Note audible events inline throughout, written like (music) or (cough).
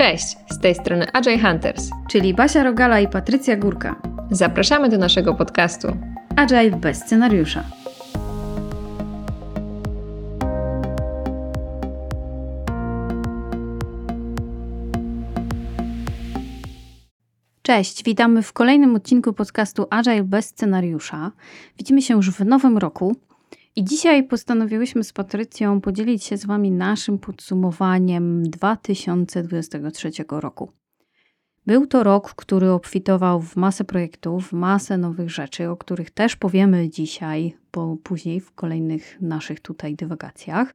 Cześć, z tej strony Agile Hunters, czyli Basia Rogala i Patrycja Górka. Zapraszamy do naszego podcastu Agile bez scenariusza. Cześć, witamy w kolejnym odcinku podcastu Agile bez scenariusza. Widzimy się już w nowym roku. I dzisiaj postanowiłyśmy z Patrycją podzielić się z Wami naszym podsumowaniem 2023 roku. Był to rok, który obfitował w masę projektów, masę nowych rzeczy, o których też powiemy dzisiaj, bo później w kolejnych naszych tutaj dywagacjach.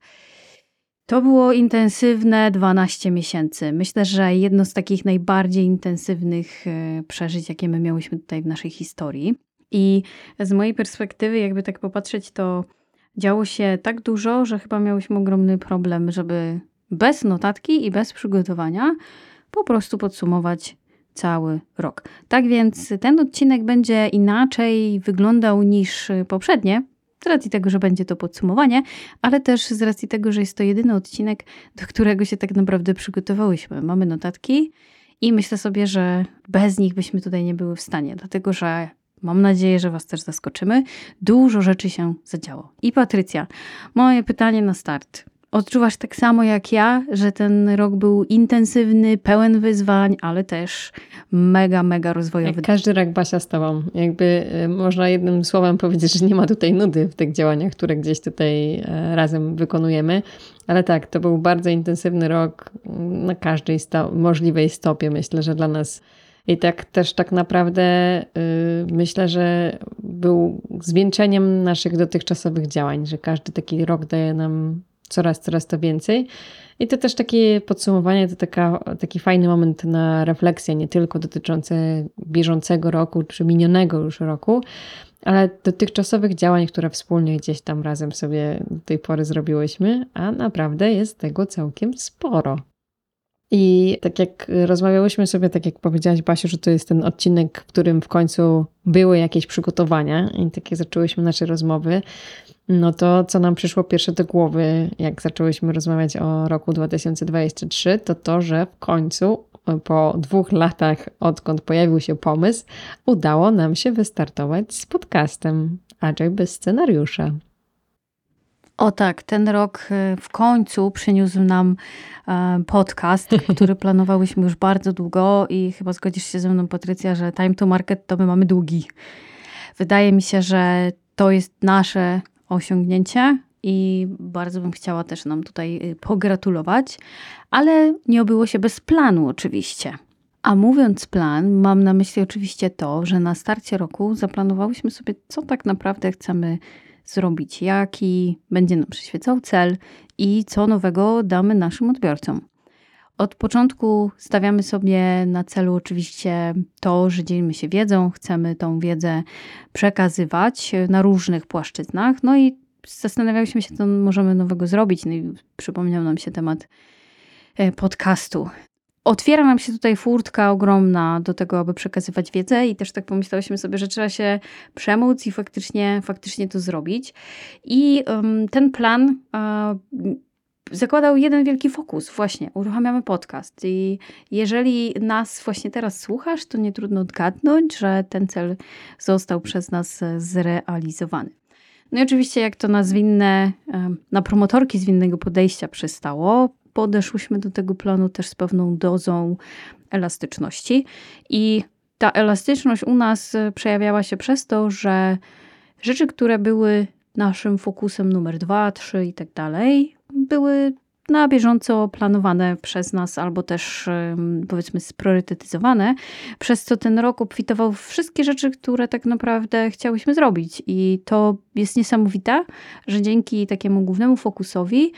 To było intensywne 12 miesięcy. Myślę, że jedno z takich najbardziej intensywnych e, przeżyć, jakie my miałyśmy tutaj w naszej historii. I z mojej perspektywy, jakby tak popatrzeć, to działo się tak dużo, że chyba miałyśmy ogromny problem, żeby bez notatki i bez przygotowania po prostu podsumować cały rok. Tak więc ten odcinek będzie inaczej wyglądał niż poprzednie, z racji tego, że będzie to podsumowanie, ale też z racji tego, że jest to jedyny odcinek, do którego się tak naprawdę przygotowałyśmy. Mamy notatki i myślę sobie, że bez nich byśmy tutaj nie były w stanie, dlatego że Mam nadzieję, że Was też zaskoczymy. Dużo rzeczy się zadziało. I Patrycja, moje pytanie na start. Odczuwasz tak samo jak ja, że ten rok był intensywny, pełen wyzwań, ale też mega, mega rozwojowy. Jak każdy rok Basia z Tobą. Jakby y, można jednym słowem powiedzieć, że nie ma tutaj nudy w tych działaniach, które gdzieś tutaj e, razem wykonujemy. Ale tak, to był bardzo intensywny rok na każdej sto możliwej stopie. Myślę, że dla nas i tak też tak naprawdę yy, myślę, że był zwieńczeniem naszych dotychczasowych działań, że każdy taki rok daje nam coraz, coraz to więcej. I to też takie podsumowanie, to taka, taki fajny moment na refleksję, nie tylko dotyczące bieżącego roku czy minionego już roku, ale dotychczasowych działań, które wspólnie gdzieś tam razem sobie do tej pory zrobiłyśmy, a naprawdę jest tego całkiem sporo. I tak jak rozmawiałyśmy sobie, tak jak powiedziałaś Basiu, że to jest ten odcinek, w którym w końcu były jakieś przygotowania i takie zaczęłyśmy nasze rozmowy, no to co nam przyszło pierwsze do głowy, jak zaczęłyśmy rozmawiać o roku 2023, to to, że w końcu po dwóch latach, odkąd pojawił się pomysł, udało nam się wystartować z podcastem Agile bez scenariusza. O tak, ten rok e, w końcu przyniósł nam e, podcast, (laughs) który planowałyśmy już bardzo długo i chyba zgodzisz się ze mną, Patrycja, że time to market to my mamy długi. Wydaje mi się, że to jest nasze osiągnięcie i bardzo bym chciała też nam tutaj y, pogratulować, ale nie obyło się bez planu oczywiście. A mówiąc plan, mam na myśli oczywiście to, że na starcie roku zaplanowałyśmy sobie, co tak naprawdę chcemy zrobić, jaki będzie nam przyświecał cel i co nowego damy naszym odbiorcom. Od początku stawiamy sobie na celu oczywiście to, że dzielimy się wiedzą, chcemy tą wiedzę przekazywać na różnych płaszczyznach, no i zastanawialiśmy się, co możemy nowego zrobić. No i przypomniał nam się temat e, podcastu otwiera nam się tutaj furtka ogromna do tego, aby przekazywać wiedzę i też tak pomyślałyśmy sobie, że trzeba się przemóc i faktycznie, faktycznie to zrobić. I um, ten plan zakładał jeden wielki fokus, właśnie, uruchamiamy podcast i jeżeli nas właśnie teraz słuchasz, to nie trudno odgadnąć, że ten cel został przez nas zrealizowany. No i oczywiście, jak to na zwinne, na promotorki zwinnego podejścia przystało, podeszłyśmy do tego planu też z pewną dozą elastyczności. I ta elastyczność u nas e, przejawiała się przez to, że rzeczy, które były naszym fokusem numer dwa, trzy i tak dalej, były na bieżąco planowane przez nas, albo też powiedzmy spriorytetyzowane, przez co ten rok obfitował wszystkie rzeczy, które tak naprawdę chciałyśmy zrobić. I to jest niesamowite, że dzięki takiemu głównemu fokusowi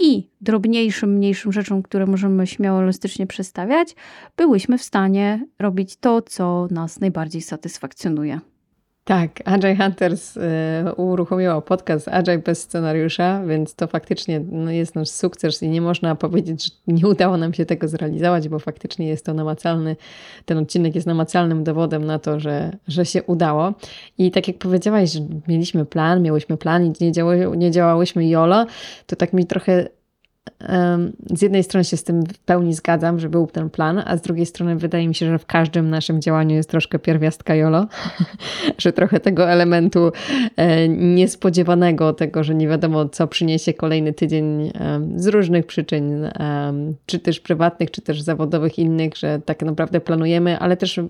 i drobniejszym, mniejszym rzeczom, które możemy śmiało elastycznie przestawiać, byłyśmy w stanie robić to, co nas najbardziej satysfakcjonuje. Tak, Agile Hunters y, uruchomiło podcast Agile bez scenariusza, więc to faktycznie no, jest nasz sukces i nie można powiedzieć, że nie udało nam się tego zrealizować, bo faktycznie jest to namacalny, ten odcinek jest namacalnym dowodem na to, że, że się udało. I tak jak powiedziałaś, że mieliśmy plan, miałyśmy plan i nie, działały, nie działałyśmy jolo, to tak mi trochę z jednej strony się z tym w pełni zgadzam, że był ten plan, a z drugiej strony wydaje mi się, że w każdym naszym działaniu jest troszkę pierwiastka jolo, (laughs) że trochę tego elementu e, niespodziewanego, tego, że nie wiadomo, co przyniesie kolejny tydzień z różnych przyczyn, czy też prywatnych, czy też zawodowych innych, że tak naprawdę planujemy, ale też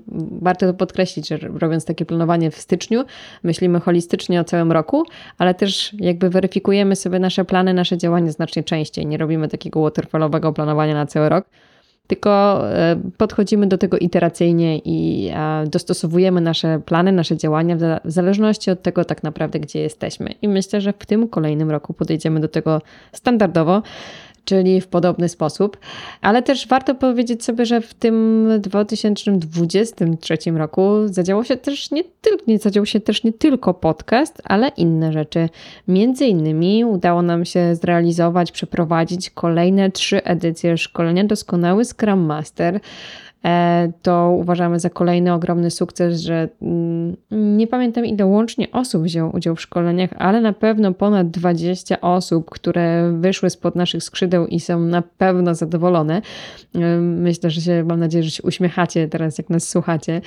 warto to podkreślić, że robiąc takie planowanie w styczniu, myślimy holistycznie o całym roku, ale też jakby weryfikujemy sobie nasze plany, nasze działania znacznie częściej. Nie robimy takiego waterfallowego planowania na cały rok, tylko e, podchodzimy do tego iteracyjnie i e, dostosowujemy nasze plany, nasze działania w zależności od tego tak naprawdę, gdzie jesteśmy. I myślę, że w tym kolejnym roku podejdziemy do tego standardowo czyli w podobny sposób. Ale też warto powiedzieć sobie, że w tym 2023 roku zadziało się też nie, tylko, nie się też nie tylko podcast, ale inne rzeczy. Między innymi udało nam się zrealizować, przeprowadzić kolejne trzy edycje szkolenia Doskonały Scrum Master to uważamy za kolejny ogromny sukces, że mm, nie pamiętam ile łącznie osób wzięło udział w szkoleniach, ale na pewno ponad 20 osób, które wyszły spod naszych skrzydeł i są na pewno zadowolone. E, myślę, że się, mam nadzieję, że się uśmiechacie teraz, jak nas słuchacie,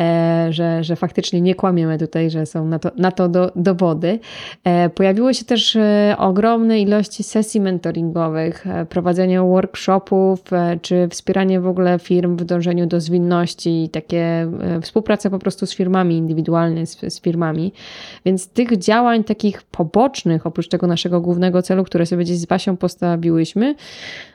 e, że, że faktycznie nie kłamiemy tutaj, że są na to, na to do, dowody. Pojawiły się też ogromne ilości sesji mentoringowych, prowadzenie workshopów, czy wspieranie w ogóle firm w dążeniu do zwinności i takie e, współpraca po prostu z firmami, indywidualnie z, z firmami. Więc tych działań takich pobocznych, oprócz tego naszego głównego celu, które sobie gdzieś z Basią postawiłyśmy,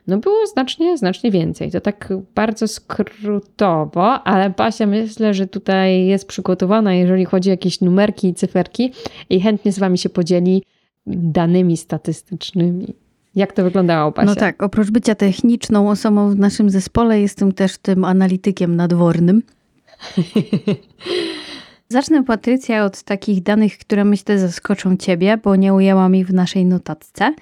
no było znacznie, znacznie więcej. To tak bardzo skrótowo, ale Basia myślę, że tutaj jest przygotowana, jeżeli chodzi o jakieś numerki i cyferki i chętnie z Wami się podzieli danymi statystycznymi. Jak to wyglądało, Basia? No tak, oprócz bycia techniczną osobą w naszym zespole, jestem też tym analitykiem nadwornym. (laughs) Zacznę, Patrycja, od takich danych, które myślę zaskoczą Ciebie, bo nie ujęłam ich w naszej notatce.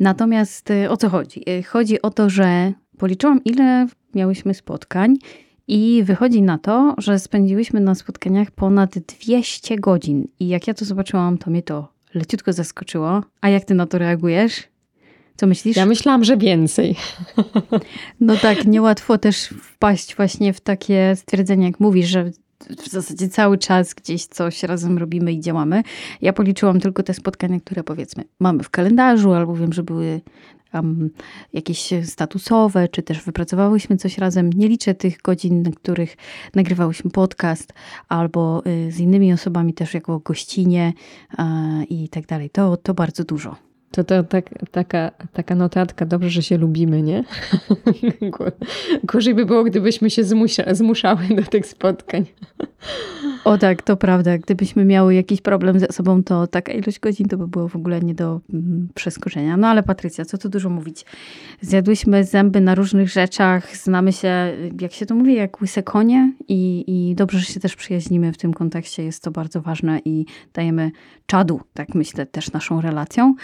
Natomiast y, o co chodzi? Y, chodzi o to, że policzyłam, ile miałyśmy spotkań i wychodzi na to, że spędziłyśmy na spotkaniach ponad 200 godzin. I jak ja to zobaczyłam, to mnie to leciutko zaskoczyło. A jak Ty na to reagujesz? Co myślisz? Ja myślałam, że więcej. (laughs) No tak, niełatwo też wpaść właśnie w takie stwierdzenie, jak mówisz, że w zasadzie cały czas gdzieś coś razem robimy i działamy. Ja policzyłam tylko te spotkania, które powiedzmy mamy w kalendarzu, albo wiem, że były um, jakieś statusowe, czy też wypracowałyśmy coś razem. Nie liczę tych godzin, na których nagrywałyśmy podcast, albo y, z innymi osobami też jako gościnie y, i tak dalej. To, to bardzo dużo. To, to tak, taka, taka notatka, dobrze, że się lubimy, nie? (laughs) Gorzej by było, gdybyśmy się zmusza, zmuszały do tych spotkań. O tak, to prawda. Gdybyśmy miały jakiś problem ze sobą, to taka ilość godzin to by było w ogóle nie do mm, przeskoczenia. No ale Patrycja, co tu dużo mówić. Zjadłyśmy zęby na różnych rzeczach, znamy się, jak się to mówi, jak łyse konie i, i dobrze, że się też przyjaźnimy w tym kontekście. Jest to bardzo ważne i dajemy czadu, tak myślę, też naszą relacją.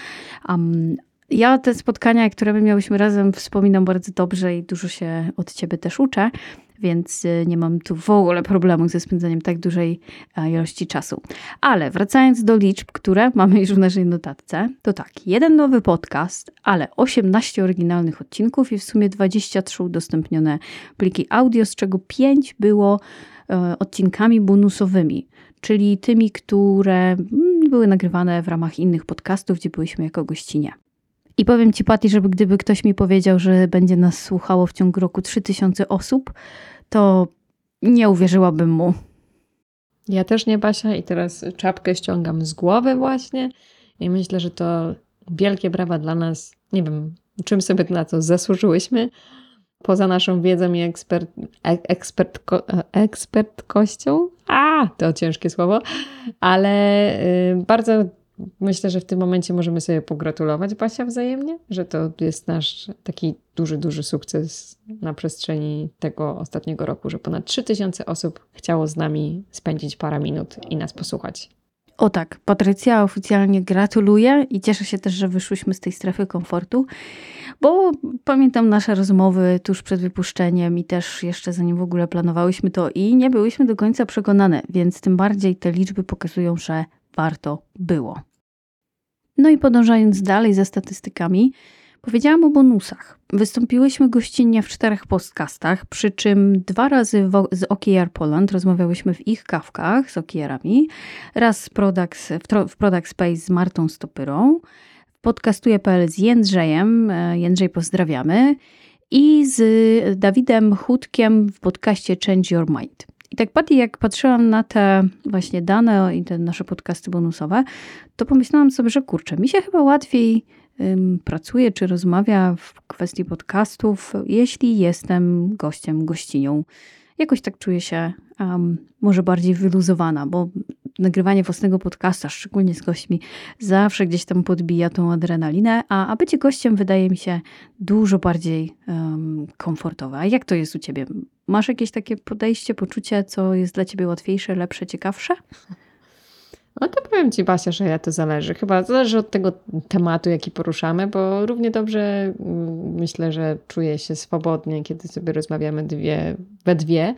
Um, ja te spotkania, które my miałyśmy razem, wspominam bardzo dobrze i dużo się od ciebie też uczę więc y, nie mam tu w ogóle problemu ze spędzeniem tak dużej ilości czasu. Ale wracając do liczb, które mamy już w naszej notatce, to tak, jeden nowy podcast, ale 18 oryginalnych odcinków i w sumie 23 udostępnione pliki audio, z czego 5 było e, odcinkami bonusowymi, czyli tymi, które mm, były nagrywane w ramach innych podcastów, gdzie byliśmy jako gościnie. I powiem Ci, Pati, żeby gdyby ktoś mi powiedział, że będzie nas słuchało w ciągu roku 3000 osób, to nie uwierzyłabym mu. Ja też nie, Basia, i teraz czapkę ściągam z głowy właśnie i myślę, że to wielkie brawa dla nas. Nie wiem, czym sobie na to zasłużyłyśmy, poza naszą wiedzą i ekspert, ekspertko, ekspertkością. A, to ciężkie słowo, ale y, bardzo Myślę, że w tym momencie możemy sobie pogratulować Basia wzajemnie, że to jest nasz taki duży, duży sukces na przestrzeni tego ostatniego roku, że ponad 3000 osób chciało z nami spędzić parę minut i nas posłuchać. O tak, Patrycja oficjalnie gratuluje i cieszę się też, że wyszłyśmy z tej strefy komfortu, bo pamiętam nasze rozmowy tuż przed wypuszczeniem i też jeszcze zanim w ogóle planowałyśmy to i nie byłyśmy do końca przekonane, więc tym bardziej te liczby pokazują, że warto było. No i podążając dalej za statystykami, Powiedziałam o bonusach. Wystąpiłyśmy gościnnie w czterech podcastach, przy czym dwa razy z OKR Poland rozmawiałyśmy w ich kawkach z OKR-ami, raz w Product, Space z Martą Stopyrą, podcastuje.pl z Jędrzejem, e, Jędrzej pozdrawiamy, i z Dawidem Chudkiem w podcaście Change Your Mind. I tak bardziej jak patrzyłam na te właśnie dane i te nasze podcasty bonusowe, to pomyślałam sobie, że kurczę, mi się chyba łatwiej ym, pracuje czy rozmawia w kwestii podcastów, jeśli jestem gościem, gościnią. Jakoś tak czuję się um, może bardziej wyluzowana, bo nagrywanie własnego podcasta, szczególnie z gośćmi, zawsze gdzieś tam podbija tą adrenalinę, a, a bycie gościem wydaje mi się dużo bardziej um, komfortowe. A jak to jest u ciebie? Masz jakieś takie podejście, poczucie, co jest dla ciebie łatwiejsze, lepsze, ciekawsze? No to powiem Ci, Basia, że ja to zależy. Chyba zależy od tego tematu, jaki poruszamy, bo równie dobrze mm, myślę, że czuję się swobodnie, kiedy sobie rozmawiamy dwie, we dwie.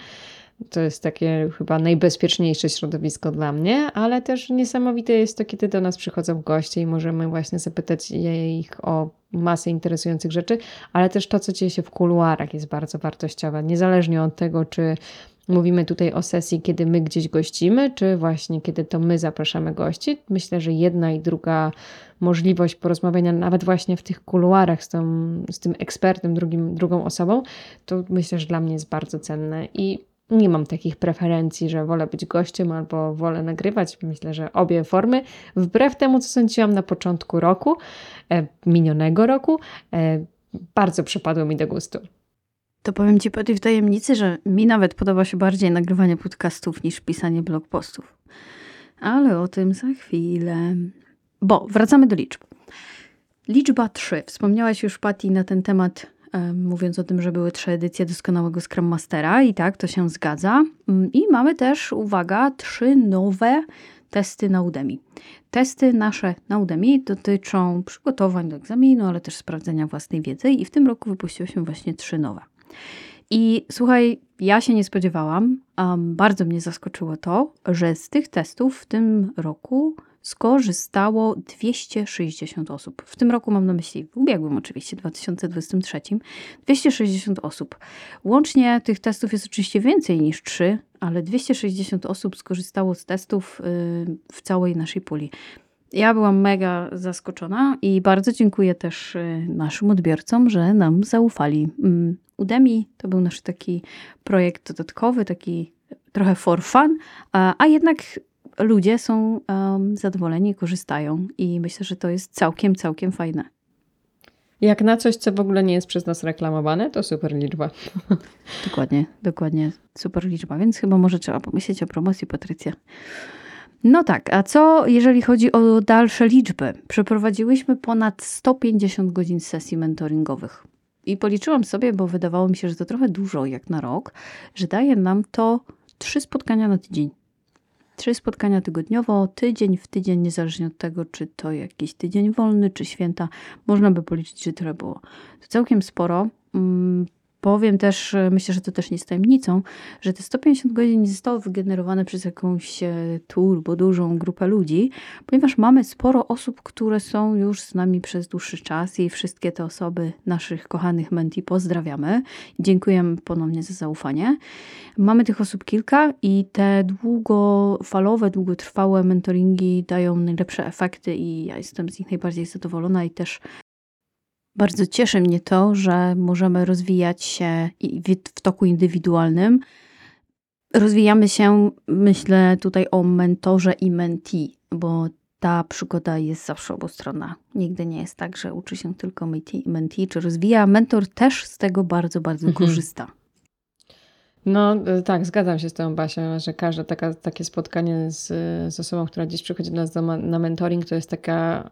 To jest takie chyba najbezpieczniejsze środowisko dla mnie, ale też niesamowite jest to, kiedy do nas przychodzą goście i możemy właśnie zapytać ich o masę interesujących rzeczy, ale też to, co dzieje się w kuluarach jest bardzo wartościowe. Niezależnie od tego, czy mówimy tutaj o sesji, kiedy my gdzieś gościmy, czy właśnie kiedy to my zapraszamy gości. Myślę, że jedna i druga możliwość porozmawiania, nawet właśnie w tych kuluarach z, tą, z tym ekspertem, drugim, drugą osobą, to myślę, że dla mnie jest bardzo cenne. I nie mam takich preferencji, że wolę być gościem albo wolę nagrywać. Myślę, że obie formy, wbrew temu, co sądziłam na początku roku, e, minionego roku, e, bardzo przypadło mi do gustu. To powiem Ci po tej tajemnicy, że mi nawet podoba się bardziej nagrywanie podcastów niż pisanie blog postów. Ale o tym za chwilę. Bo wracamy do liczb. Liczba 3. Wspomniałaś już, Patty, na ten temat mówiąc o tym, że były trzy edycje doskonałego Scrum Mastera i tak, to się zgadza. Mm, I mamy też, uwaga, trzy nowe testy na Udemy. Testy nasze na Udemy dotyczą przygotowań do egzaminu, ale też sprawdzenia własnej wiedzy i w tym roku wypuściło się właśnie trzy nowe. I słuchaj, ja się nie spodziewałam, um, bardzo mnie zaskoczyło to, że z tych testów w tym roku skorzystało 260 osób. W tym roku mam na myśli, w ubiegłym oczywiście, 2023, 260 osób. Łącznie tych testów jest oczywiście więcej niż 3, ale 260 osób skorzystało z testów y, w całej naszej puli. Ja byłam mega zaskoczona i bardzo dziękuję też y, naszym odbiorcom, że nam zaufali. Mm, Udemy to był nasz taki projekt dodatkowy, taki trochę for fun, a jednak ludzie są um, zadowoleni, korzystają i myślę, że to jest całkiem, całkiem fajne. Jak na coś, co w ogóle nie jest przez nas reklamowane, to super liczba. (laughs) Dokładnie, dokładnie. Super liczba, więc chyba może trzeba pomyśleć o promocji, Patrycja. No tak, a co jeżeli chodzi o dalsze liczby? Przeprowadziłyśmy ponad 150 godzin sesji mentoringowych. I policzyłam sobie, bo wydawało mi się, że to trochę dużo jak na rok, że daje nam to trzy spotkania na tydzień. Trzy spotkania tygodniowo, tydzień w tydzień, niezależnie od tego, czy to jakiś tydzień wolny, czy święta. Można by policzyć, że tyle było. To całkiem sporo. Powiem też, e, myślę, że to też nie jest tajemnicą, że te 150 godzin nie zostało wygenerowane przez jakąś e, turbo dużą grupę ludzi, ponieważ mamy sporo osób, które są już z nami przez dłuższy czas i wszystkie te osoby, naszych kochanych menti, pozdrawiamy. Dziękujemy ponownie za zaufanie. Mamy tych osób kilka i te długofalowe, długotrwałe mentoringi dają najlepsze efekty i ja jestem z nich najbardziej zadowolona i też bardzo cieszy mnie to, że możemy rozwijać się w toku indywidualnym. Rozwijamy się, myślę tutaj o mentorze i mentee, bo ta przygoda jest zawsze obustronna. Nigdy nie jest tak, że uczy się tylko mentee, czy rozwija. Mentor też z tego bardzo, bardzo mhm. korzysta. No y, tak, zgadzam się z tą Basią, że każde taka, takie spotkanie z, z osobą, która gdzieś przychodzi do nas do, na mentoring, to jest taka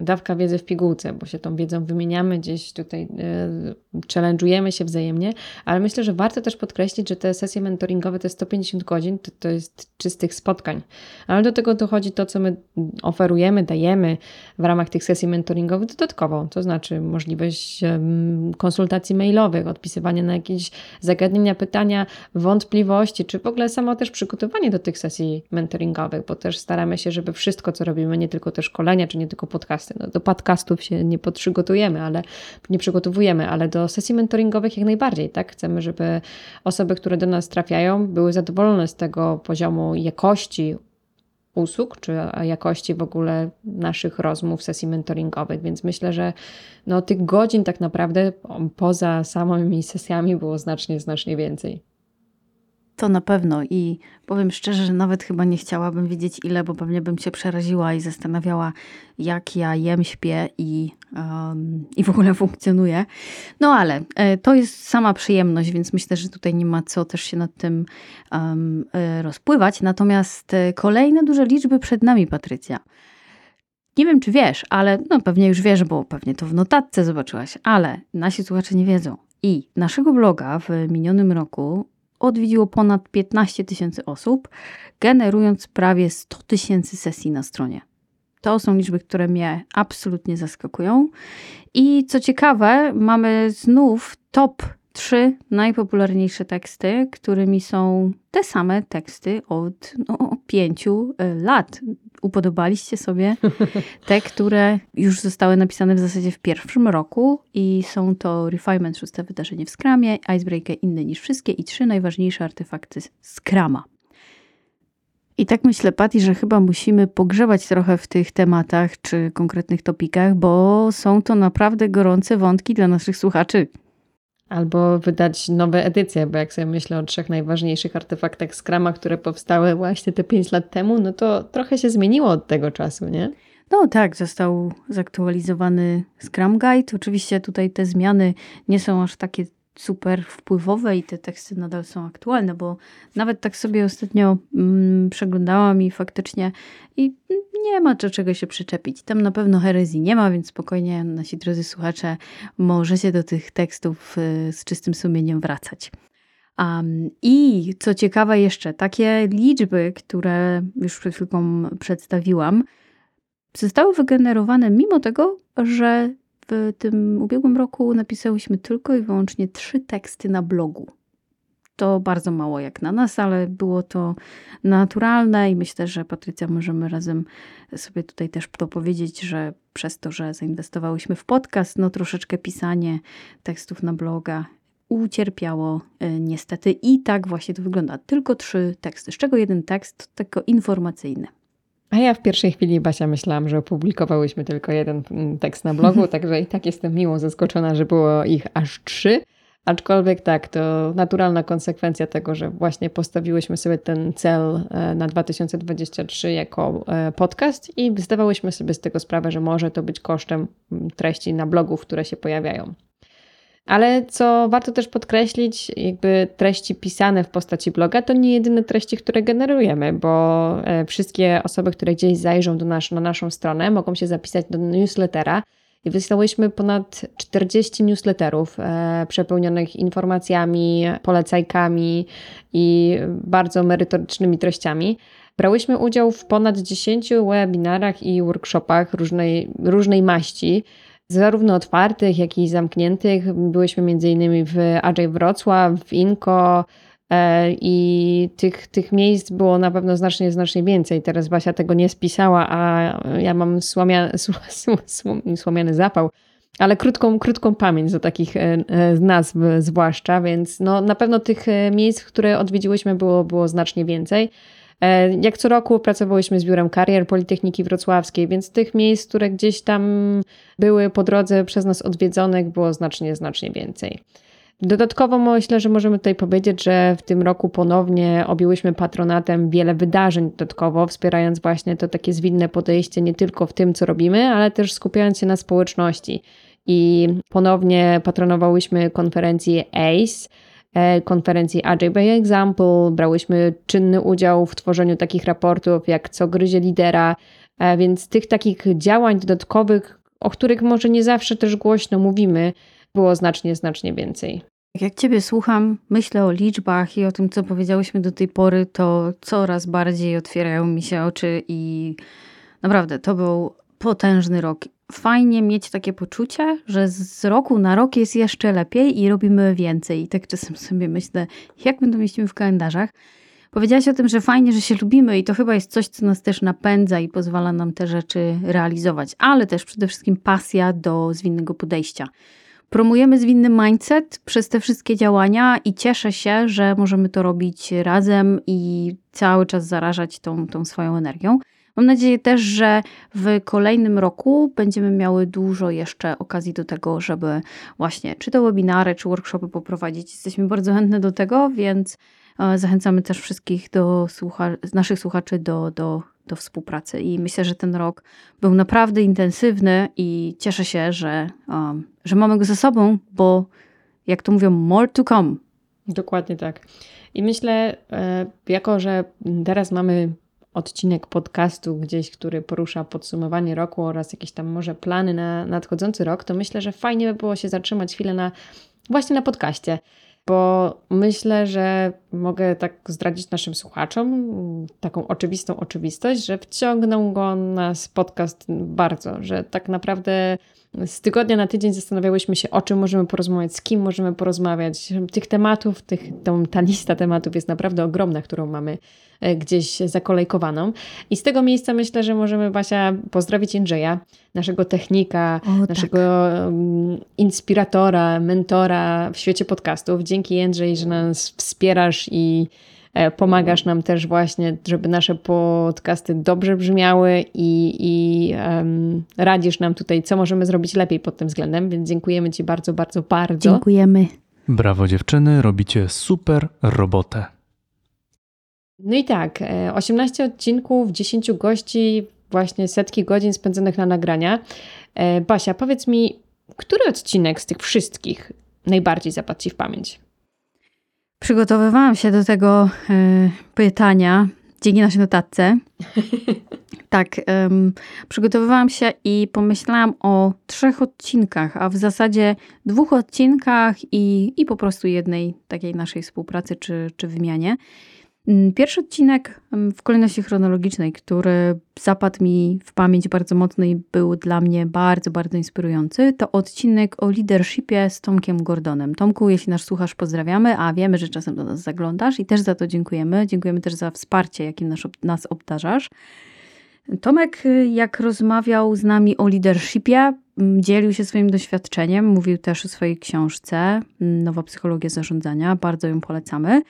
dawka wiedzy w pigułce, bo się tą wiedzą wymieniamy, gdzieś tutaj y, challenge'ujemy się wzajemnie, ale myślę, że warto też podkreślić, że te sesje mentoringowe to jest 150 godzin, to, to jest czystych spotkań, ale do tego dochodzi to, co my oferujemy, dajemy w ramach tych sesji mentoringowych dodatkowo, to znaczy możliwość y, konsultacji mailowych, odpisywania na jakieś zagadnienia, pytania, wątpliwości, czy w ogóle samo też przygotowanie do tych sesji mentoringowych, bo też staramy się, żeby wszystko, co robimy, nie tylko te szkolenia, czy nie tylko podcast, podcasty. No, do podcastów się nie przygotujemy, ale nie przygotowujemy, ale do sesji mentoringowych jak najbardziej, tak? Chcemy, żeby osoby, które do nas trafiają, były zadowolone z tego poziomu jakości usług, czy jakości w ogóle naszych rozmów, sesji mentoringowych. Więc myślę, że no, tych godzin tak naprawdę poza samymi sesjami było znacznie, znacznie więcej. To na pewno i powiem szczerze, że nawet chyba nie chciałabym wiedzieć ile, bo pewnie bym się przeraziła i zastanawiała, jak ja jem, śpię i, um, i w ogóle (laughs) funkcjonuję. No ale e, to jest sama przyjemność, więc myślę, że tutaj nie ma co też się nad tym um, rozpływać. Natomiast e, kolejne duże liczby przed nami, Patrycja. Nie wiem, czy wiesz, ale no pewnie już wiesz, bo pewnie to w notatce zobaczyłaś, ale nasi słuchacze nie wiedzą. I naszego bloga w minionym roku odwiedziło ponad 15 tysięcy osób, generując prawie 100 tysięcy sesji na stronie. To są liczby, które mnie absolutnie zaskakują. I co ciekawe, mamy znów top trzy najpopularniejsze teksty, którymi są te same teksty od no, pięciu e, lat. Upodobaliście sobie (laughs) te, które już zostały napisane w zasadzie w pierwszym roku i są to Refinement, szóste wydarzenie w Scrumie, Icebreaker inny niż wszystkie i trzy najważniejsze artefakty Scrama. I tak myślę, Patty, że chyba musimy pogrzebać trochę w tych tematach czy konkretnych topikach, bo są to naprawdę gorące wątki dla naszych słuchaczy. Albo wydać nowe edycje, bo jak sobie myślę o trzech najważniejszych artefaktach Scrama, które powstały właśnie te pięć lat temu, no to trochę się zmieniło od tego czasu, nie? No tak, został zaktualizowany Scrum Guide. Oczywiście tutaj te zmiany nie są aż takie super wpływowe i te teksty nadal są aktualne, bo nawet tak sobie ostatnio mm, przeglądałam i faktycznie i nie ma do czego się przyczepić. Tam na pewno herezji nie ma, więc spokojnie nasi drodzy słuchacze możecie do tych tekstów y, z czystym sumieniem wracać. Um, I co ciekawe jeszcze, takie liczby, które już przed chwilką przedstawiłam, zostały wygenerowane mimo tego, że w tym ubiegłym roku napisałyśmy tylko i wyłącznie trzy teksty na blogu. To bardzo mało jak na nas, ale było to naturalne i myślę, że Patrycja możemy razem sobie tutaj też to powiedzieć, że przez to, że zainwestowałyśmy w podcast, no troszeczkę pisanie tekstów na bloga ucierpiało e, niestety i tak właśnie to wygląda. Tylko trzy teksty, z czego jeden tekst tylko informacyjny. A ja w pierwszej chwili, Basia, myślałam, że opublikowałyśmy tylko jeden tekst na blogu, (laughs) także i tak jestem miło zaskoczona, że było ich aż trzy. Aczkolwiek tak, to naturalna konsekwencja tego, że właśnie postawiłyśmy sobie ten cel e, na 2023 jako e, podcast i zdawałyśmy sobie z tego sprawę, że może to być kosztem treści na blogu, które się pojawiają. Ale co warto też podkreślić, jakby treści pisane w postaci bloga to nie jedyne treści, które generujemy, bo e, wszystkie osoby, które gdzieś zajrzą do nas, na naszą stronę, mogą się zapisać do newslettera. I wysyłałyśmy ponad 40 newsletterów e, przepełnionych informacjami, polecajkami i bardzo merytorycznymi treściami. Brałyśmy udział w ponad 10 webinarach i workshopach różnej, różnej maści zarówno otwartych, jak i zamkniętych. Byłyśmy m.in. w Agile Wrocław, w Inko e, i tych, tych miejsc było na pewno znacznie, znacznie więcej. Teraz Basia tego nie spisała, a ja mam słomia, (laughs) słomiany zapał ale krótką, krótką pamięć do takich e, e, nazw zwłaszcza, więc no, na pewno tych miejsc, które odwiedziłyśmy było, było znacznie więcej. E, jak co roku pracowałyśmy z Biurem Karier Politechniki Wrocławskiej, więc tych miejsc, które gdzieś tam były po drodze przez nas odwiedzonych, było znacznie, znacznie więcej. Dodatkowo myślę, że możemy tutaj powiedzieć, że w tym roku ponownie objęłyśmy patronatem wiele wydarzeń dodatkowo, wspierając właśnie to takie zwinne podejście nie tylko w tym, co robimy, ale też skupiając się na społeczności. I ponownie patronowałyśmy konferencję ACE, konferencji Agile by Example, brałyśmy czynny udział w tworzeniu takich raportów jak Co gryzie lidera, e, więc tych takich działań dodatkowych, o których może nie zawsze też głośno mówimy, było znacznie, znacznie więcej. Jak Ciebie słucham, myślę o liczbach i o tym, co powiedziałyśmy do tej pory, to coraz bardziej otwierają mi się oczy i naprawdę to był potężny rok fajnie mieć takie poczucie, że z roku na rok jest jeszcze lepiej i robimy więcej. I tak czasem sobie myślę, jak my to mieścimy w kalendarzach. Powiedziałaś o tym, że fajnie, że się lubimy i to chyba jest coś, co nas też napędza i pozwala nam te rzeczy realizować, ale też przede wszystkim pasja do zwinnego podejścia. Promujemy zwinny mindset przez te wszystkie działania i cieszę się, że możemy to robić razem i cały czas zarażać tą, tą swoją energią. Mam nadzieję też, że w kolejnym roku będziemy miały dużo jeszcze okazji do tego, żeby właśnie czy to webinary, czy workshopy poprowadzić. Jesteśmy bardzo chętne do tego, więc e, zachęcamy też wszystkich do słucha naszych słuchaczy do, do, do współpracy. I myślę, że ten rok był naprawdę intensywny i cieszę się, że, um, że mamy go ze sobą, bo jak to mówią, more to come. Dokładnie tak. I myślę, e, jako że teraz mamy odcinek podcastu gdzieś, który porusza podsumowanie roku oraz jakieś tam może plany na nadchodzący rok, to myślę, że fajnie by było się zatrzymać chwilę na właśnie na podcaście, bo myślę, że mogę tak zdradzić naszym słuchaczom taką oczywistą oczywistość, że wciągnął go nas podcast bardzo, że tak naprawdę z tygodnia na tydzień zastanawiałyśmy się, o czym możemy porozmawiać, z kim możemy porozmawiać. Tych tematów, tych, tą, ta lista tematów jest naprawdę ogromna, którą mamy e, gdzieś zakolejkowaną. I z tego miejsca myślę, że możemy, Basia, pozdrowić Jędrzeja, naszego technika, o, tak. naszego tak. inspiratora, mentora w świecie podcastów. Dzięki Jędrzej, że nas wspierasz i pomagasz nam też właśnie, żeby nasze podcasty dobrze brzmiały i, i um, radzisz nam tutaj, co możemy zrobić lepiej pod tym względem, więc dziękujemy Ci bardzo, bardzo, bardzo. Dziękujemy. Brawo dziewczyny, robicie super robotę. No i tak, 18 e, odcinków, 10 gości, właśnie setki godzin spędzonych na nagrania. E, Basia, powiedz mi, który odcinek z tych wszystkich najbardziej zapadł Ci w pamięć? Przygotowywałam się do tego y, pytania dzięki naszej notatce. (laughs) tak, um, przygotowywałam się i pomyślałam o trzech odcinkach, a w zasadzie dwóch odcinkach i, i po prostu jednej takiej naszej współpracy czy, czy wymianie. Mm, pierwszy odcinek w kolejności chronologicznej, który zapadł mi w pamięć bardzo mocno i był dla mnie bardzo, bardzo inspirujący, to odcinek o leadershipie z Tomkiem Gordonem. Tomku, jeśli nas słuchasz, pozdrawiamy, a wiemy, że czasem do nas zaglądasz i też za to dziękujemy. Dziękujemy też za wsparcie, jakim nas, nas obdarzasz. Tomek, y, jak rozmawiał z nami o leadershipie, dzielił się swoim doświadczeniem, mówił też o swojej książce Nowa Psychologia Zarządzania, bardzo ją polecamy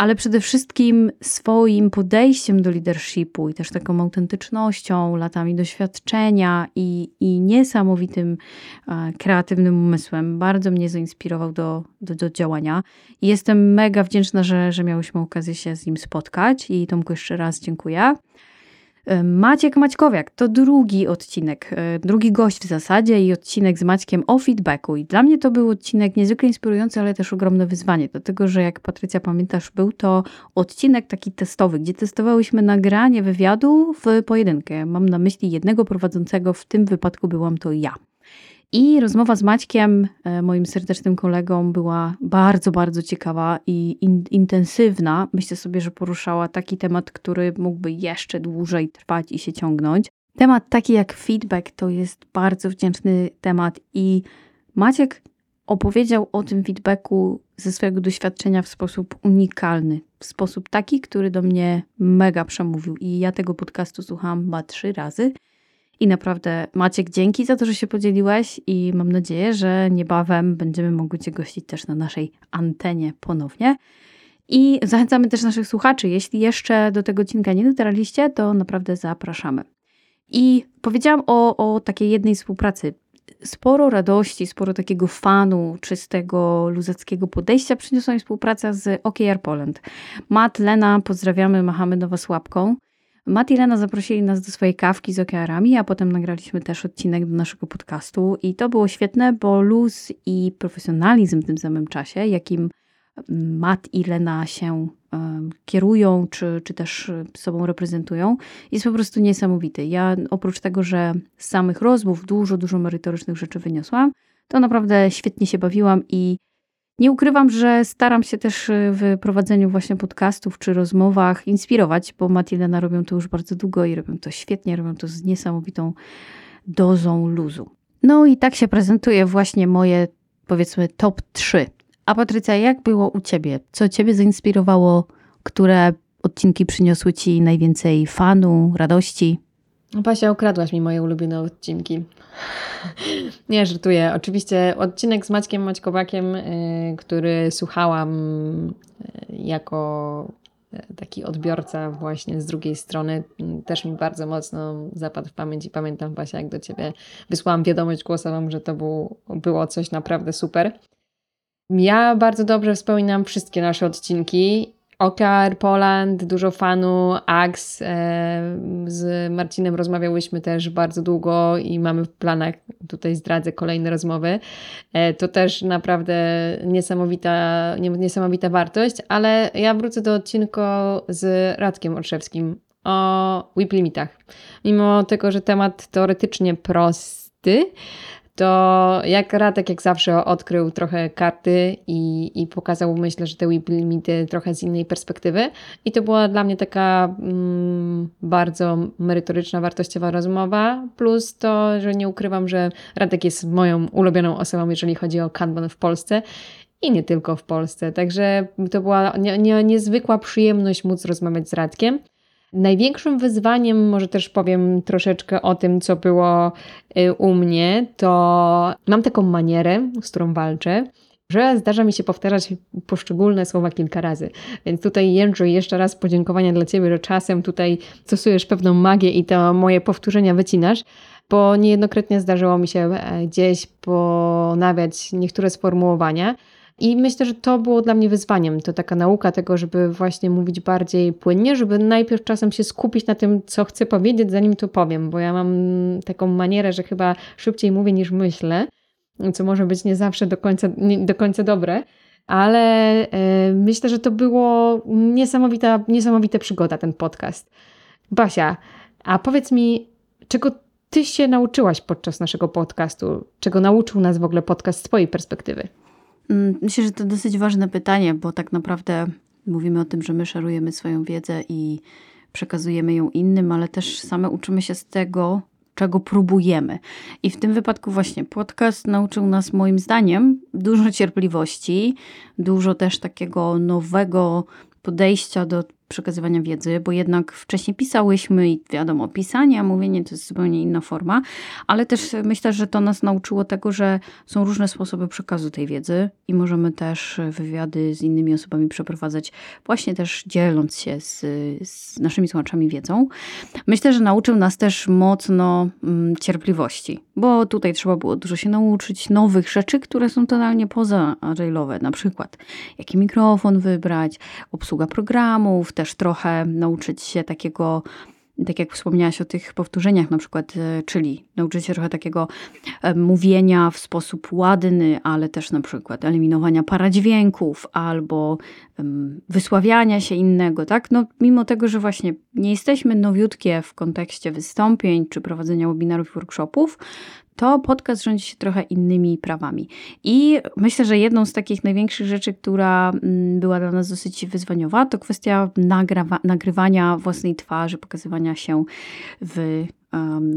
ale przede wszystkim swoim podejściem do leadershipu i też taką autentycznością, latami doświadczenia i, i niesamowitym e, kreatywnym umysłem bardzo mnie zainspirował do, do, do działania. I jestem mega wdzięczna, że, że miałyśmy okazję się z nim spotkać i Tomku jeszcze raz dziękuję. Maciek Maćkowiak to drugi odcinek, e, drugi gość w zasadzie i odcinek z Maćkiem o feedbacku. I dla mnie to był odcinek niezwykle inspirujący, ale też ogromne wyzwanie, dlatego że jak Patrycja pamiętasz, był to odcinek taki testowy, gdzie testowałyśmy nagranie wywiadu w pojedynkę. Mam na myśli jednego prowadzącego, w tym wypadku byłam to ja. I rozmowa z Maćkiem, e, moim serdecznym kolegą, była bardzo, bardzo ciekawa i in, intensywna. Myślę sobie, że poruszała taki temat, który mógłby jeszcze dłużej trwać i się ciągnąć. Temat taki jak feedback to jest bardzo wdzięczny temat i Maciek opowiedział o tym feedbacku ze swojego doświadczenia w sposób unikalny, w sposób taki, który do mnie mega przemówił. I ja tego podcastu słuchałam chyba trzy razy. I naprawdę, Maciek, dzięki za to, że się podzieliłeś i mam nadzieję, że niebawem będziemy mogli Cię gościć też na naszej antenie ponownie. I zachęcamy też naszych słuchaczy, jeśli jeszcze do tego odcinka nie dotarliście, to naprawdę zapraszamy. I powiedziałam o, o takiej jednej współpracy. Sporo radości, sporo takiego fanu, czystego, luzackiego podejścia przyniosła mi współpraca z OKR Poland. Matt, Lena, pozdrawiamy, machamy do Was łapką. Matt i Lena zaprosili nas do swojej kawki z okearami, a potem nagraliśmy też odcinek do naszego podcastu i to było świetne, bo luz i profesjonalizm w tym samym czasie, jakim Matt i Lena się um, kierują, czy, czy też sobą reprezentują, jest po prostu niesamowity. Ja oprócz tego, że z samych rozmów dużo, dużo merytorycznych rzeczy wyniosłam, to naprawdę świetnie się bawiłam i nie ukrywam, że staram się też y, w prowadzeniu właśnie podcastów czy rozmowach inspirować, bo Matilena robią to już bardzo długo i robią to świetnie, robią to z niesamowitą dozą luzu. No i tak się prezentuje właśnie moje, powiedzmy, top 3. A Patrycja, jak było u Ciebie? Co Ciebie zainspirowało? Które odcinki przyniosły Ci najwięcej fanu, radości? Basia, ukradłaś mi moje ulubione odcinki. Nie, żartuję. Oczywiście odcinek z Maćkiem Maćkowakiem, yy, który słuchałam yy, jako yy, taki odbiorca właśnie z drugiej strony, też mi bardzo mocno zapadł w pamięć i pamiętam Basia, jak do Ciebie wysłałam wiadomość głosową, że to był, było coś naprawdę super. Ja bardzo dobrze wspominam wszystkie nasze odcinki OKR Poland, dużo fanu, AX. E, z Marcinem rozmawiałyśmy też bardzo długo i mamy w planach, tutaj zdradzę kolejne rozmowy. E, to też naprawdę niesamowita, niesamowita wartość, ale ja wrócę do odcinka z Radkiem Olszewskim o WIP limitach. Mimo tego, że temat teoretycznie prosty, to jak Radek jak zawsze odkrył trochę karty i, i pokazał myślę, że te whip limity trochę z innej perspektywy. I to była dla mnie taka mm, bardzo merytoryczna, wartościowa rozmowa, plus to, że nie ukrywam, że Radek jest moją ulubioną osobą, jeżeli chodzi o Kanban w Polsce. I nie tylko w Polsce, także to była nie, nie, niezwykła przyjemność móc rozmawiać z Radkiem. Największym wyzwaniem, może też powiem troszeczkę o tym, co było y, u mnie, to mam taką manierę, z którą walczę, że zdarza mi się powtarzać poszczególne słowa kilka razy. Więc tutaj Jędrzej, jeszcze raz podziękowania dla Ciebie, że czasem tutaj stosujesz pewną magię i to moje powtórzenia wycinasz, bo niejednokrotnie zdarzyło mi się e, gdzieś ponawiać niektóre sformułowania. I myślę, że to było dla mnie wyzwaniem. To taka nauka tego, żeby właśnie mówić bardziej płynnie, żeby najpierw czasem się skupić na tym, co chcę powiedzieć, zanim to powiem, bo ja mam taką manierę, że chyba szybciej mówię niż myślę, co może być nie zawsze do końca, do końca dobre. Ale e, myślę, że to było niesamowita, niesamowita przygoda, ten podcast. Basia, a powiedz mi, czego ty się nauczyłaś podczas naszego podcastu? Czego nauczył nas w ogóle podcast z twojej perspektywy? Mm, myślę, że to dosyć ważne pytanie, bo tak naprawdę mówimy o tym, że my szarujemy swoją wiedzę i przekazujemy ją innym, ale też same uczymy się z tego, czego próbujemy. I w tym wypadku właśnie podcast nauczył nas moim zdaniem dużo cierpliwości, dużo też takiego nowego podejścia do przekazywania wiedzy, bo jednak wcześniej pisałyśmy i wiadomo, pisanie, a mówienie to jest zupełnie inna forma, ale też myślę, że to nas nauczyło tego, że są różne sposoby przekazu tej wiedzy i możemy też wywiady z innymi osobami przeprowadzać, właśnie też dzieląc się z, z naszymi słuchaczami wiedzą. Myślę, że nauczył nas też mocno mm, cierpliwości, bo tutaj trzeba było dużo się nauczyć nowych rzeczy, które są totalnie poza agile'owe, na przykład jaki mikrofon wybrać, obsługa programów, też trochę nauczyć się takiego tak jak wspomniałaś o tych powtórzeniach na przykład, e, czyli nauczyć się trochę takiego e, mówienia w sposób ładny, ale też na przykład eliminowania paradźwięków albo wysławiania się innego, tak? No, mimo tego, że właśnie nie jesteśmy nowiutkie w kontekście wystąpień czy prowadzenia webinarów i workshopów, to podcast rządzi się trochę innymi prawami. I myślę, że jedną z takich największych rzeczy, która mm, była dla nas dosyć wyzwaniowa, to kwestia nagrywania własnej twarzy, pokazywania się w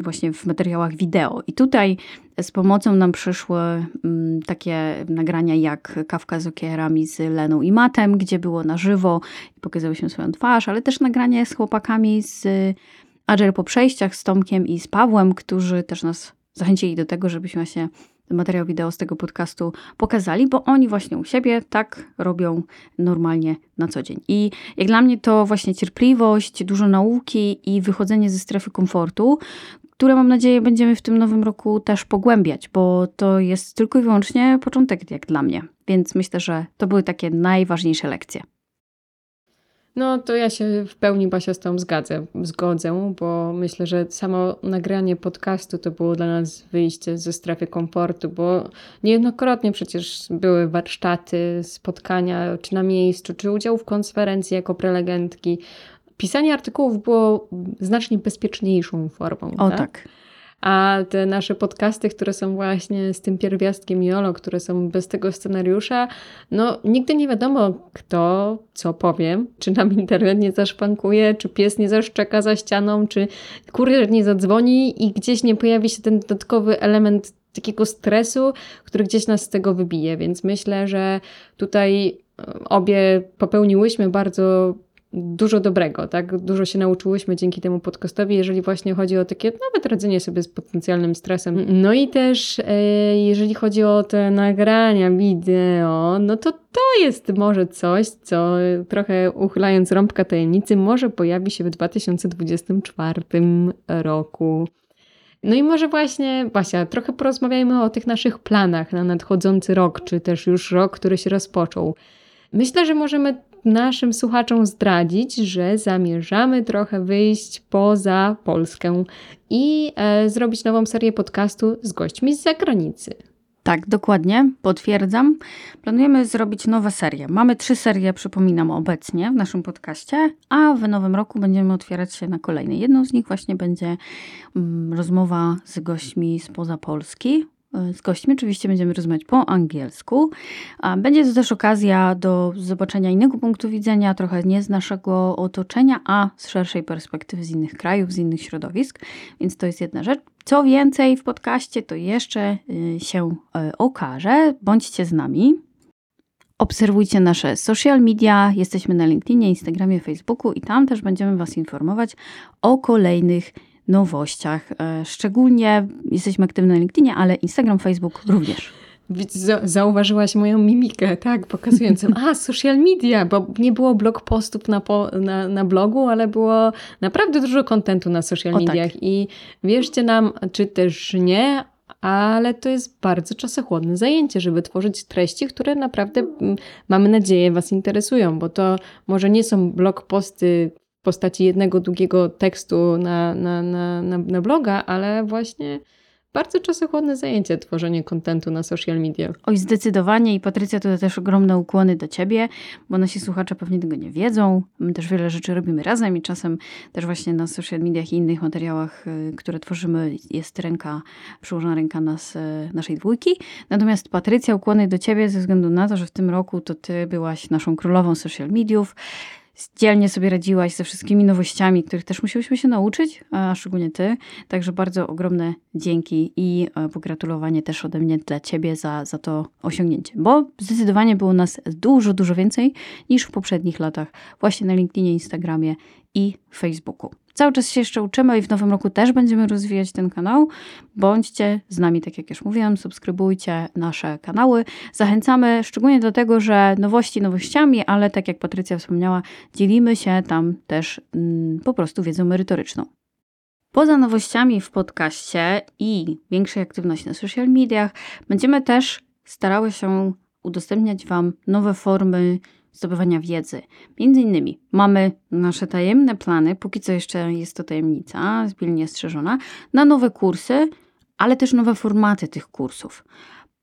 właśnie w materiałach wideo. I tutaj z pomocą nam przyszły um, takie nagrania jak Kawka z okierami z Leną i Matem, gdzie było na żywo i pokazały się swoją twarz, ale też nagranie z chłopakami z Agile po przejściach, z Tomkiem i z Pawłem, którzy też nas zachęcili do tego, żebyśmy się materiał wideo z tego podcastu pokazali, bo oni właśnie u siebie tak robią normalnie na co dzień. I jak dla mnie to właśnie cierpliwość, dużo nauki i wychodzenie ze strefy komfortu, które mam nadzieję będziemy w tym nowym roku też pogłębiać, bo to jest tylko i wyłącznie początek jak dla mnie. Więc myślę, że to były takie najważniejsze lekcje. No to ja się w pełni Basia z tą zgadzę, zgodzę, bo myślę, że samo nagranie podcastu to było dla nas wyjście ze strefy komfortu, bo niejednokrotnie przecież były warsztaty, spotkania, czy na miejscu, czy udział w konferencji jako prelegentki. Pisanie artykułów było znacznie bezpieczniejszą formą. O tak. tak. A te nasze podcasty, które są właśnie z tym pierwiastkiem Jolo, które są bez tego scenariusza, no nigdy nie wiadomo kto co powie, czy nam internet nie zaszpankuje, czy pies nie zaszczeka za ścianą, czy kurier nie zadzwoni i gdzieś nie pojawi się ten dodatkowy element takiego stresu, który gdzieś nas z tego wybije. Więc myślę, że tutaj e, obie popełniłyśmy bardzo dużo dobrego, tak? Dużo się nauczyłyśmy dzięki temu podcastowi, jeżeli właśnie chodzi o takie nawet radzenie sobie z potencjalnym stresem. No i też e, jeżeli chodzi o te nagrania wideo, no to to jest może coś, co trochę uchylając rąbka tajemnicy, może pojawi się w 2024 roku. No i może właśnie, Basia, trochę porozmawiajmy o tych naszych planach na nadchodzący rok, czy też już rok, który się rozpoczął. Myślę, że możemy naszym słuchaczom zdradzić, że zamierzamy trochę wyjść poza Polskę i e, zrobić nową serię podcastu z gośćmi z zagranicy. Tak, dokładnie, potwierdzam. Planujemy zrobić nowe serie. Mamy trzy serie, przypominam, obecnie w naszym podcaście, a w nowym roku będziemy otwierać się na kolejne. Jedną z nich właśnie będzie mm, rozmowa z gośćmi spoza Polski. Z gośćmi oczywiście będziemy rozmawiać po angielsku. Będzie to też okazja do zobaczenia innego punktu widzenia, trochę nie z naszego otoczenia, a z szerszej perspektywy z innych krajów, z innych środowisk, więc to jest jedna rzecz. Co więcej w podcaście, to jeszcze y, się y, okaże. Bądźcie z nami. Obserwujcie nasze social media. Jesteśmy na LinkedInie, Instagramie, Facebooku i tam też będziemy Was informować o kolejnych nowościach. E, szczególnie jesteśmy aktywni na LinkedInie, ale Instagram, Facebook również. Zauważyłaś moją mimikę, tak, pokazującą, a social media, bo nie było blog postów na, po, na, na blogu, ale było naprawdę dużo kontentu na social mediach. Tak. I wierzcie nam, czy też nie, ale to jest bardzo czasochłonne zajęcie, żeby tworzyć treści, które naprawdę, mm, mamy nadzieję, Was interesują, bo to może nie są blog posty postaci jednego długiego tekstu na, na, na, na, na bloga, ale właśnie bardzo czasochłonne zajęcie tworzenie kontentu na social media. Oj, zdecydowanie i Patrycja, to też ogromne ukłony do Ciebie, bo nasi słuchacze pewnie tego nie wiedzą. My też wiele rzeczy robimy razem i czasem też właśnie na social mediach i innych materiałach, y, które tworzymy, jest ręka, przyłożona ręka nas, y, naszej dwójki. Natomiast Patrycja, ukłony do Ciebie ze względu na to, że w tym roku to Ty byłaś naszą królową social mediów dzielnie sobie radziłaś ze wszystkimi nowościami, których też musieliśmy się nauczyć, a szczególnie ty. Także bardzo ogromne dzięki i e, pogratulowanie też ode mnie dla ciebie za, za to osiągnięcie, bo zdecydowanie było nas dużo, dużo więcej niż w poprzednich latach, właśnie na LinkedInie, Instagramie i Facebooku. Cały czas się jeszcze uczymy i w nowym roku też będziemy rozwijać ten kanał. Bądźcie z nami, tak jak już mówiłam, subskrybujcie nasze kanały. Zachęcamy szczególnie do tego, że nowości nowościami, ale tak jak Patrycja wspomniała, dzielimy się tam też mm, po prostu wiedzą merytoryczną. Poza nowościami w podcaście i większej aktywności na social mediach, będziemy też starały się udostępniać Wam nowe formy zdobywania wiedzy. Między innymi mamy nasze tajemne plany, póki co jeszcze jest to tajemnica, pilnie strzeżona, na nowe kursy, ale też nowe formaty tych kursów.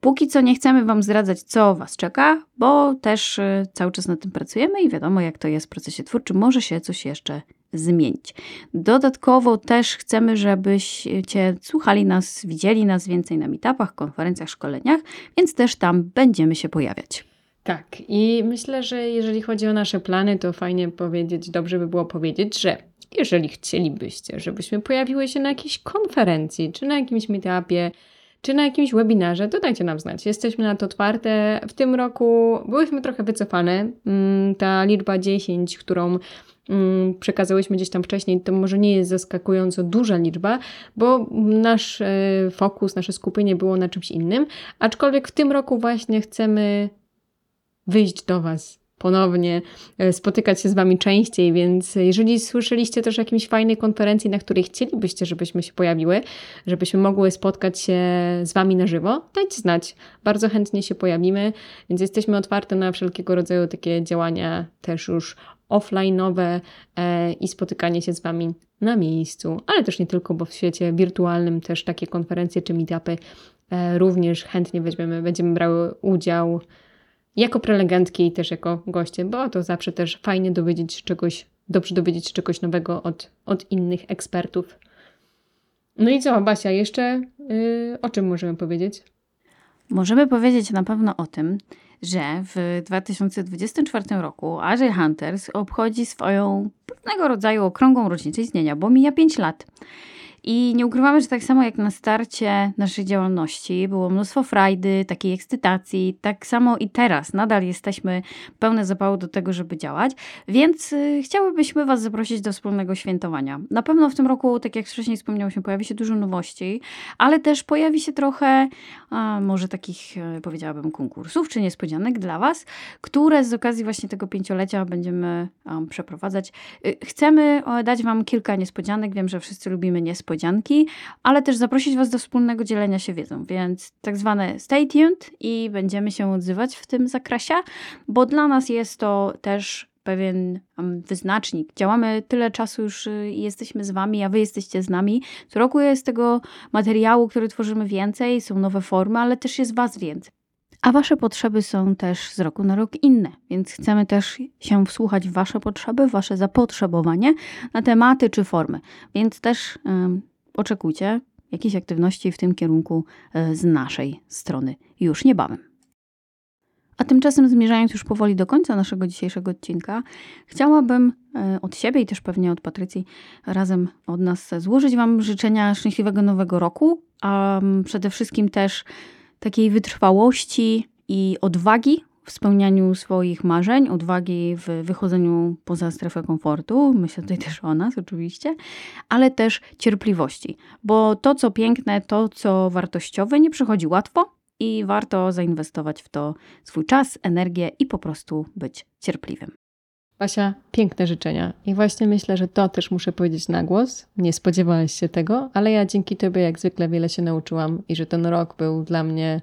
Póki co nie chcemy Wam zdradzać, co Was czeka, bo też y, cały czas nad tym pracujemy i wiadomo, jak to jest w procesie twórczym, może się coś jeszcze zmienić. Dodatkowo też chcemy, żebyście słuchali nas, widzieli nas więcej na meetupach, konferencjach, szkoleniach, więc też tam będziemy się pojawiać. Tak, i myślę, że jeżeli chodzi o nasze plany, to fajnie powiedzieć, dobrze by było powiedzieć, że jeżeli chcielibyście, żebyśmy pojawiły się na jakiejś konferencji, czy na jakimś meetupie, czy na jakimś webinarze, to dajcie nam znać. Jesteśmy na to otwarte. W tym roku byłyśmy trochę wycofane. Mm, ta liczba 10, którą mm, przekazałyśmy gdzieś tam wcześniej, to może nie jest zaskakująco duża liczba, bo nasz e, fokus, nasze skupienie było na czymś innym. Aczkolwiek w tym roku właśnie chcemy wyjść do Was ponownie, e, spotykać się z Wami częściej, więc jeżeli słyszeliście też o jakiejś fajnej konferencji, na której chcielibyście, żebyśmy się pojawiły, żebyśmy mogły spotkać się z Wami na żywo, dajcie znać. Bardzo chętnie się pojawimy, więc jesteśmy otwarte na wszelkiego rodzaju takie działania też już offline'owe e, i spotykanie się z Wami na miejscu, ale też nie tylko, bo w świecie wirtualnym też takie konferencje czy meetupy e, również chętnie weźmiemy, będziemy brały udział jako prelegentki i też jako goście, bo to zawsze też fajnie dowiedzieć się czegoś, dobrze dowiedzieć się czegoś nowego od, od innych ekspertów. No i co, Basia, jeszcze yy, o czym możemy powiedzieć? Możemy powiedzieć na pewno o tym, że w 2024 roku Agile Hunters obchodzi swoją pewnego rodzaju okrągłą rocznicę istnienia, bo mija 5 lat. I nie ukrywamy, że tak samo jak na starcie naszej działalności było mnóstwo frajdy, takiej ekscytacji, tak samo i teraz nadal jesteśmy pełne zapału do tego, żeby działać, więc y, chciałybyśmy Was zaprosić do wspólnego świętowania. Na pewno w tym roku, tak jak wcześniej wspomniało się, pojawi się dużo nowości, ale też pojawi się trochę a, może takich, e, powiedziałabym, konkursów czy niespodzianek dla Was, które z okazji właśnie tego pięciolecia będziemy um, przeprowadzać. Y, Chcemy e, dać Wam kilka niespodzianek. Wiem, że wszyscy lubimy niespodzianki, ale też zaprosić Was do wspólnego dzielenia się wiedzą, więc tak zwane stay tuned i będziemy się odzywać w tym zakresie, bo dla nas jest to też pewien wyznacznik. Działamy tyle czasu już y, i jesteśmy z Wami, a Wy jesteście z nami. Co roku jest tego materiału, który tworzymy więcej, są nowe formy, ale też jest Was więcej. A Wasze potrzeby są też z roku na rok inne, więc chcemy też się wsłuchać w Wasze potrzeby, Wasze zapotrzebowanie na tematy czy formy. Więc też oczekujcie jakiejś aktywności w tym kierunku e, z naszej strony już niebawem. A tymczasem, zmierzając już powoli do końca naszego dzisiejszego odcinka, chciałabym e, od siebie i też pewnie od Patrycji razem od nas złożyć Wam życzenia szczęśliwego nowego roku, a przede wszystkim też takiej wytrwałości i odwagi w spełnianiu swoich marzeń, odwagi w wychodzeniu poza strefę komfortu. Myślę tutaj (laughs) też o nas, oczywiście, ale też cierpliwości, bo to, co piękne, to, co wartościowe, nie przychodzi łatwo i warto zainwestować w to swój czas, energię i po prostu być cierpliwym. Basia, piękne życzenia. I właśnie myślę, że to też muszę powiedzieć na głos. Nie spodziewałaś się tego, ale ja dzięki Tobie jak zwykle wiele się nauczyłam i że ten rok był dla mnie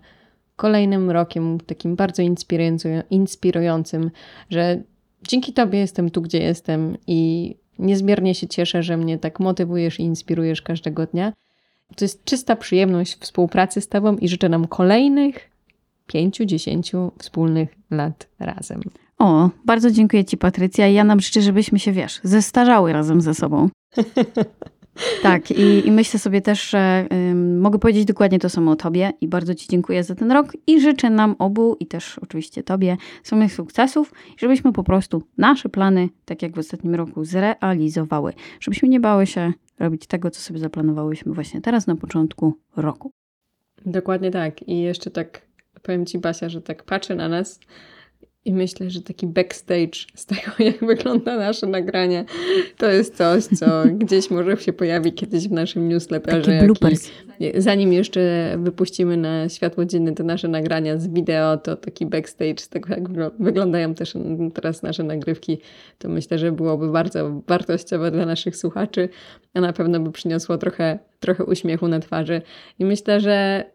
kolejnym rokiem takim bardzo inspirujący- inspirującym, że dzięki Tobie jestem tu, gdzie jestem i niezmiernie się cieszę, że mnie tak motywujesz i inspirujesz każdego dnia. To jest czysta przyjemność współpracy z Tobą i życzę nam kolejnych pięciu, dziesięciu wspólnych lat razem. O, bardzo dziękuję Ci, Patrycja. Ja nam życzę, żebyśmy się, wiesz, zestarzały razem ze sobą. (laughs) Tak, i, i myślę sobie też, że ym, mogę powiedzieć dokładnie to samo o Tobie i bardzo Ci dziękuję za ten rok i życzę nam obu i też oczywiście Tobie samych sukcesów, żebyśmy po prostu nasze plany, tak jak w ostatnim roku, zrealizowały. Żebyśmy nie bały się robić tego, co sobie zaplanowałyśmy właśnie teraz na początku roku. Dokładnie tak. I jeszcze tak powiem Ci, Basia, że tak patrzę na nas i myślę, że taki backstage z tego, (laughs) jak wygląda nasze nagranie, to jest coś, co (laughs) gdzieś może się pojawi kiedyś w naszym newsletterze. Taki jaki- bloopers. Zanim jeszcze wypuścimy na światło dzienne te nasze nagrania z wideo, to taki backstage z tego, jak wygl- wyglądają też teraz nasze nagrywki, to myślę, że byłoby bardzo wartościowe dla naszych słuchaczy, a na pewno by przyniosło trochę, trochę uśmiechu na twarzy. I myślę, że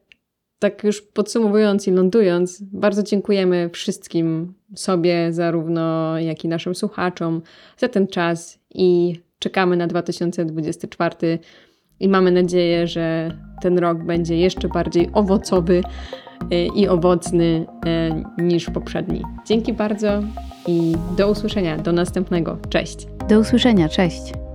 tak już podsumowując i lądując, bardzo dziękujemy wszystkim sobie, zarówno jak i naszym słuchaczom za ten czas i czekamy na 2024 i mamy nadzieję, że ten rok będzie jeszcze bardziej owocowy e, i owocny e, niż poprzedni. Dzięki bardzo i do usłyszenia, do następnego. Cześć! Do usłyszenia, cześć.